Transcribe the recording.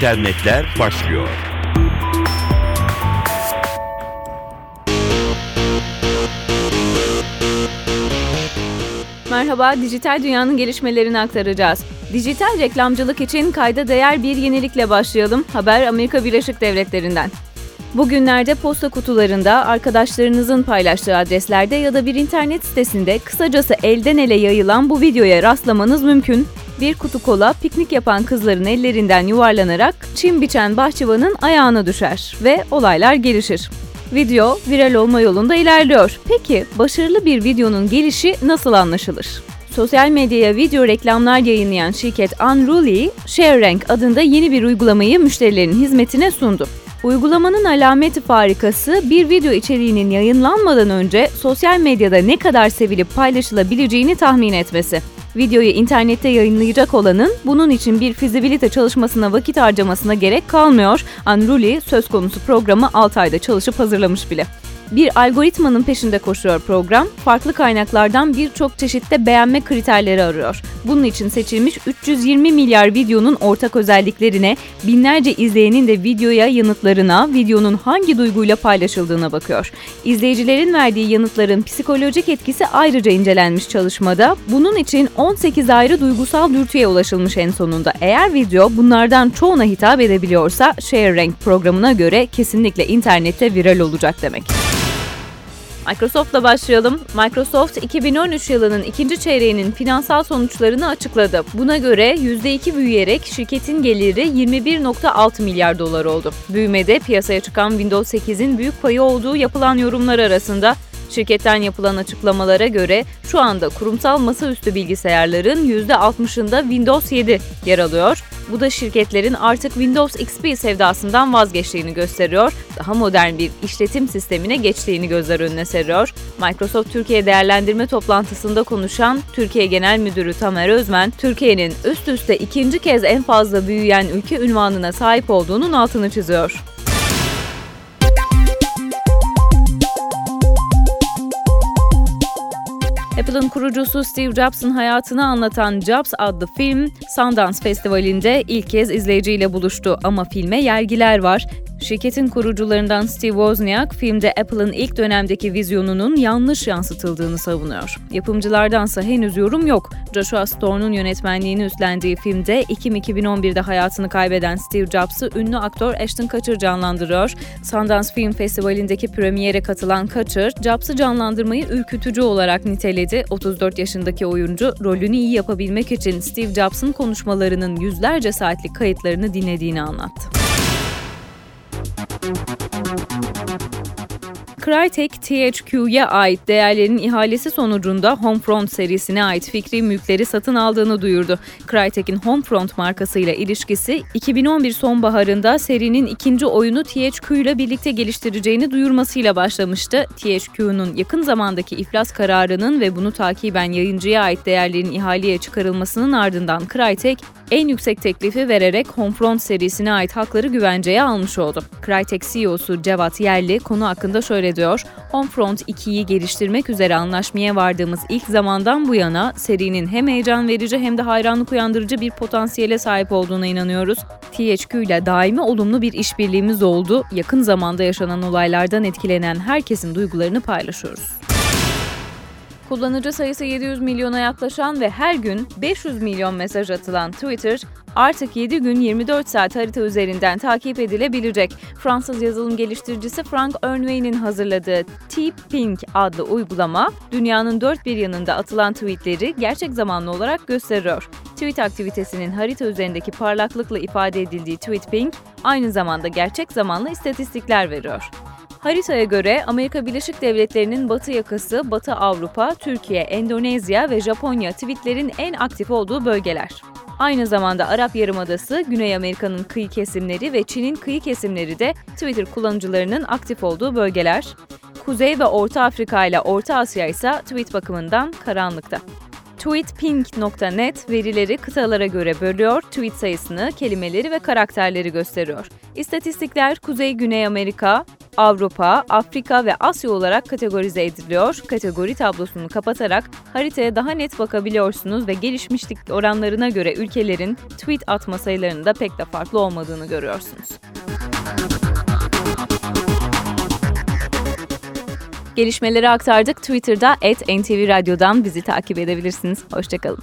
internetler başlıyor. Merhaba, dijital dünyanın gelişmelerini aktaracağız. Dijital reklamcılık için kayda değer bir yenilikle başlayalım. Haber Amerika Birleşik Devletleri'nden. Bugünlerde posta kutularında, arkadaşlarınızın paylaştığı adreslerde ya da bir internet sitesinde kısacası elden ele yayılan bu videoya rastlamanız mümkün. Bir kutu kola piknik yapan kızların ellerinden yuvarlanarak çim biçen bahçıvanın ayağına düşer ve olaylar gelişir. Video viral olma yolunda ilerliyor. Peki başarılı bir videonun gelişi nasıl anlaşılır? Sosyal medyaya video reklamlar yayınlayan şirket Unruly, ShareRank adında yeni bir uygulamayı müşterilerin hizmetine sundu. Uygulamanın alameti farikası bir video içeriğinin yayınlanmadan önce sosyal medyada ne kadar sevilip paylaşılabileceğini tahmin etmesi. Videoyu internette yayınlayacak olanın bunun için bir fizibilite çalışmasına vakit harcamasına gerek kalmıyor. Unruly söz konusu programı 6 ayda çalışıp hazırlamış bile. Bir algoritmanın peşinde koşuyor program, farklı kaynaklardan birçok çeşitte beğenme kriterleri arıyor. Bunun için seçilmiş 320 milyar videonun ortak özelliklerine, binlerce izleyenin de videoya yanıtlarına, videonun hangi duyguyla paylaşıldığına bakıyor. İzleyicilerin verdiği yanıtların psikolojik etkisi ayrıca incelenmiş çalışmada. Bunun için 18 ayrı duygusal dürtüye ulaşılmış en sonunda. Eğer video bunlardan çoğuna hitap edebiliyorsa ShareRank programına göre kesinlikle internette viral olacak demek. Microsoft'la başlayalım. Microsoft 2013 yılının ikinci çeyreğinin finansal sonuçlarını açıkladı. Buna göre %2 büyüyerek şirketin geliri 21.6 milyar dolar oldu. Büyümede piyasaya çıkan Windows 8'in büyük payı olduğu yapılan yorumlar arasında Şirketten yapılan açıklamalara göre şu anda kurumsal masaüstü bilgisayarların %60'ında Windows 7 yer alıyor. Bu da şirketlerin artık Windows XP sevdasından vazgeçtiğini gösteriyor, daha modern bir işletim sistemine geçtiğini gözler önüne seriyor. Microsoft Türkiye değerlendirme toplantısında konuşan Türkiye Genel Müdürü Tamer Özmen, Türkiye'nin üst üste ikinci kez en fazla büyüyen ülke ünvanına sahip olduğunun altını çiziyor. Apple'ın kurucusu Steve Jobs'ın hayatını anlatan Jobs adlı film Sundance Festivali'nde ilk kez izleyiciyle buluştu ama filme yergiler var. Şirketin kurucularından Steve Wozniak, filmde Apple'ın ilk dönemdeki vizyonunun yanlış yansıtıldığını savunuyor. Yapımcılardansa henüz yorum yok. Joshua Storm'un yönetmenliğini üstlendiği filmde Ekim 2011'de hayatını kaybeden Steve Jobs'ı ünlü aktör Ashton Kutcher canlandırıyor. Sundance Film Festivali'ndeki premiere katılan Kutcher, Jobs'ı canlandırmayı ürkütücü olarak niteledi. 34 yaşındaki oyuncu rolünü iyi yapabilmek için Steve Jobs'ın konuşmalarının yüzlerce saatlik kayıtlarını dinlediğini anlattı. Crytek THQ'ya ait değerlerin ihalesi sonucunda Homefront serisine ait fikri mülkleri satın aldığını duyurdu. Crytek'in Homefront markasıyla ilişkisi 2011 sonbaharında serinin ikinci oyunu THQ ile birlikte geliştireceğini duyurmasıyla başlamıştı. THQ'nun yakın zamandaki iflas kararının ve bunu takiben yayıncıya ait değerlerin ihaleye çıkarılmasının ardından Crytek en yüksek teklifi vererek Homefront serisine ait hakları güvenceye almış oldu. Crytek CEO'su Cevat Yerli konu hakkında şöyle diyor. Homefront 2'yi geliştirmek üzere anlaşmaya vardığımız ilk zamandan bu yana serinin hem heyecan verici hem de hayranlık uyandırıcı bir potansiyele sahip olduğuna inanıyoruz. THQ ile daimi olumlu bir işbirliğimiz oldu. Yakın zamanda yaşanan olaylardan etkilenen herkesin duygularını paylaşıyoruz. Kullanıcı sayısı 700 milyona yaklaşan ve her gün 500 milyon mesaj atılan Twitter, artık 7 gün 24 saat harita üzerinden takip edilebilecek. Fransız yazılım geliştiricisi Frank Ernway'nin hazırladığı T-Ping adlı uygulama, dünyanın dört bir yanında atılan tweetleri gerçek zamanlı olarak gösteriyor. Tweet aktivitesinin harita üzerindeki parlaklıkla ifade edildiği TweetPing, aynı zamanda gerçek zamanlı istatistikler veriyor. Haritaya göre Amerika Birleşik Devletleri'nin batı yakası, Batı Avrupa, Türkiye, Endonezya ve Japonya tweetlerin en aktif olduğu bölgeler. Aynı zamanda Arap Yarımadası, Güney Amerika'nın kıyı kesimleri ve Çin'in kıyı kesimleri de Twitter kullanıcılarının aktif olduğu bölgeler. Kuzey ve Orta Afrika ile Orta Asya ise tweet bakımından karanlıkta. Tweetpink.net verileri kıtalara göre bölüyor, tweet sayısını, kelimeleri ve karakterleri gösteriyor. İstatistikler Kuzey Güney Amerika, Avrupa, Afrika ve Asya olarak kategorize ediliyor. Kategori tablosunu kapatarak haritaya daha net bakabiliyorsunuz ve gelişmişlik oranlarına göre ülkelerin tweet atma sayılarında pek de farklı olmadığını görüyorsunuz. Gelişmeleri aktardık. Twitter'da @ntv Radyo'dan bizi takip edebilirsiniz. Hoşçakalın.